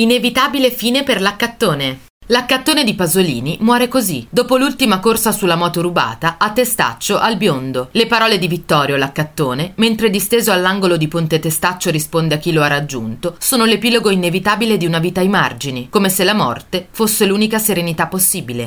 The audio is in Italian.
Inevitabile fine per l'accattone. L'accattone di Pasolini muore così, dopo l'ultima corsa sulla moto rubata, a testaccio al biondo. Le parole di Vittorio L'accattone, mentre disteso all'angolo di Ponte Testaccio risponde a chi lo ha raggiunto, sono l'epilogo inevitabile di una vita ai margini, come se la morte fosse l'unica serenità possibile.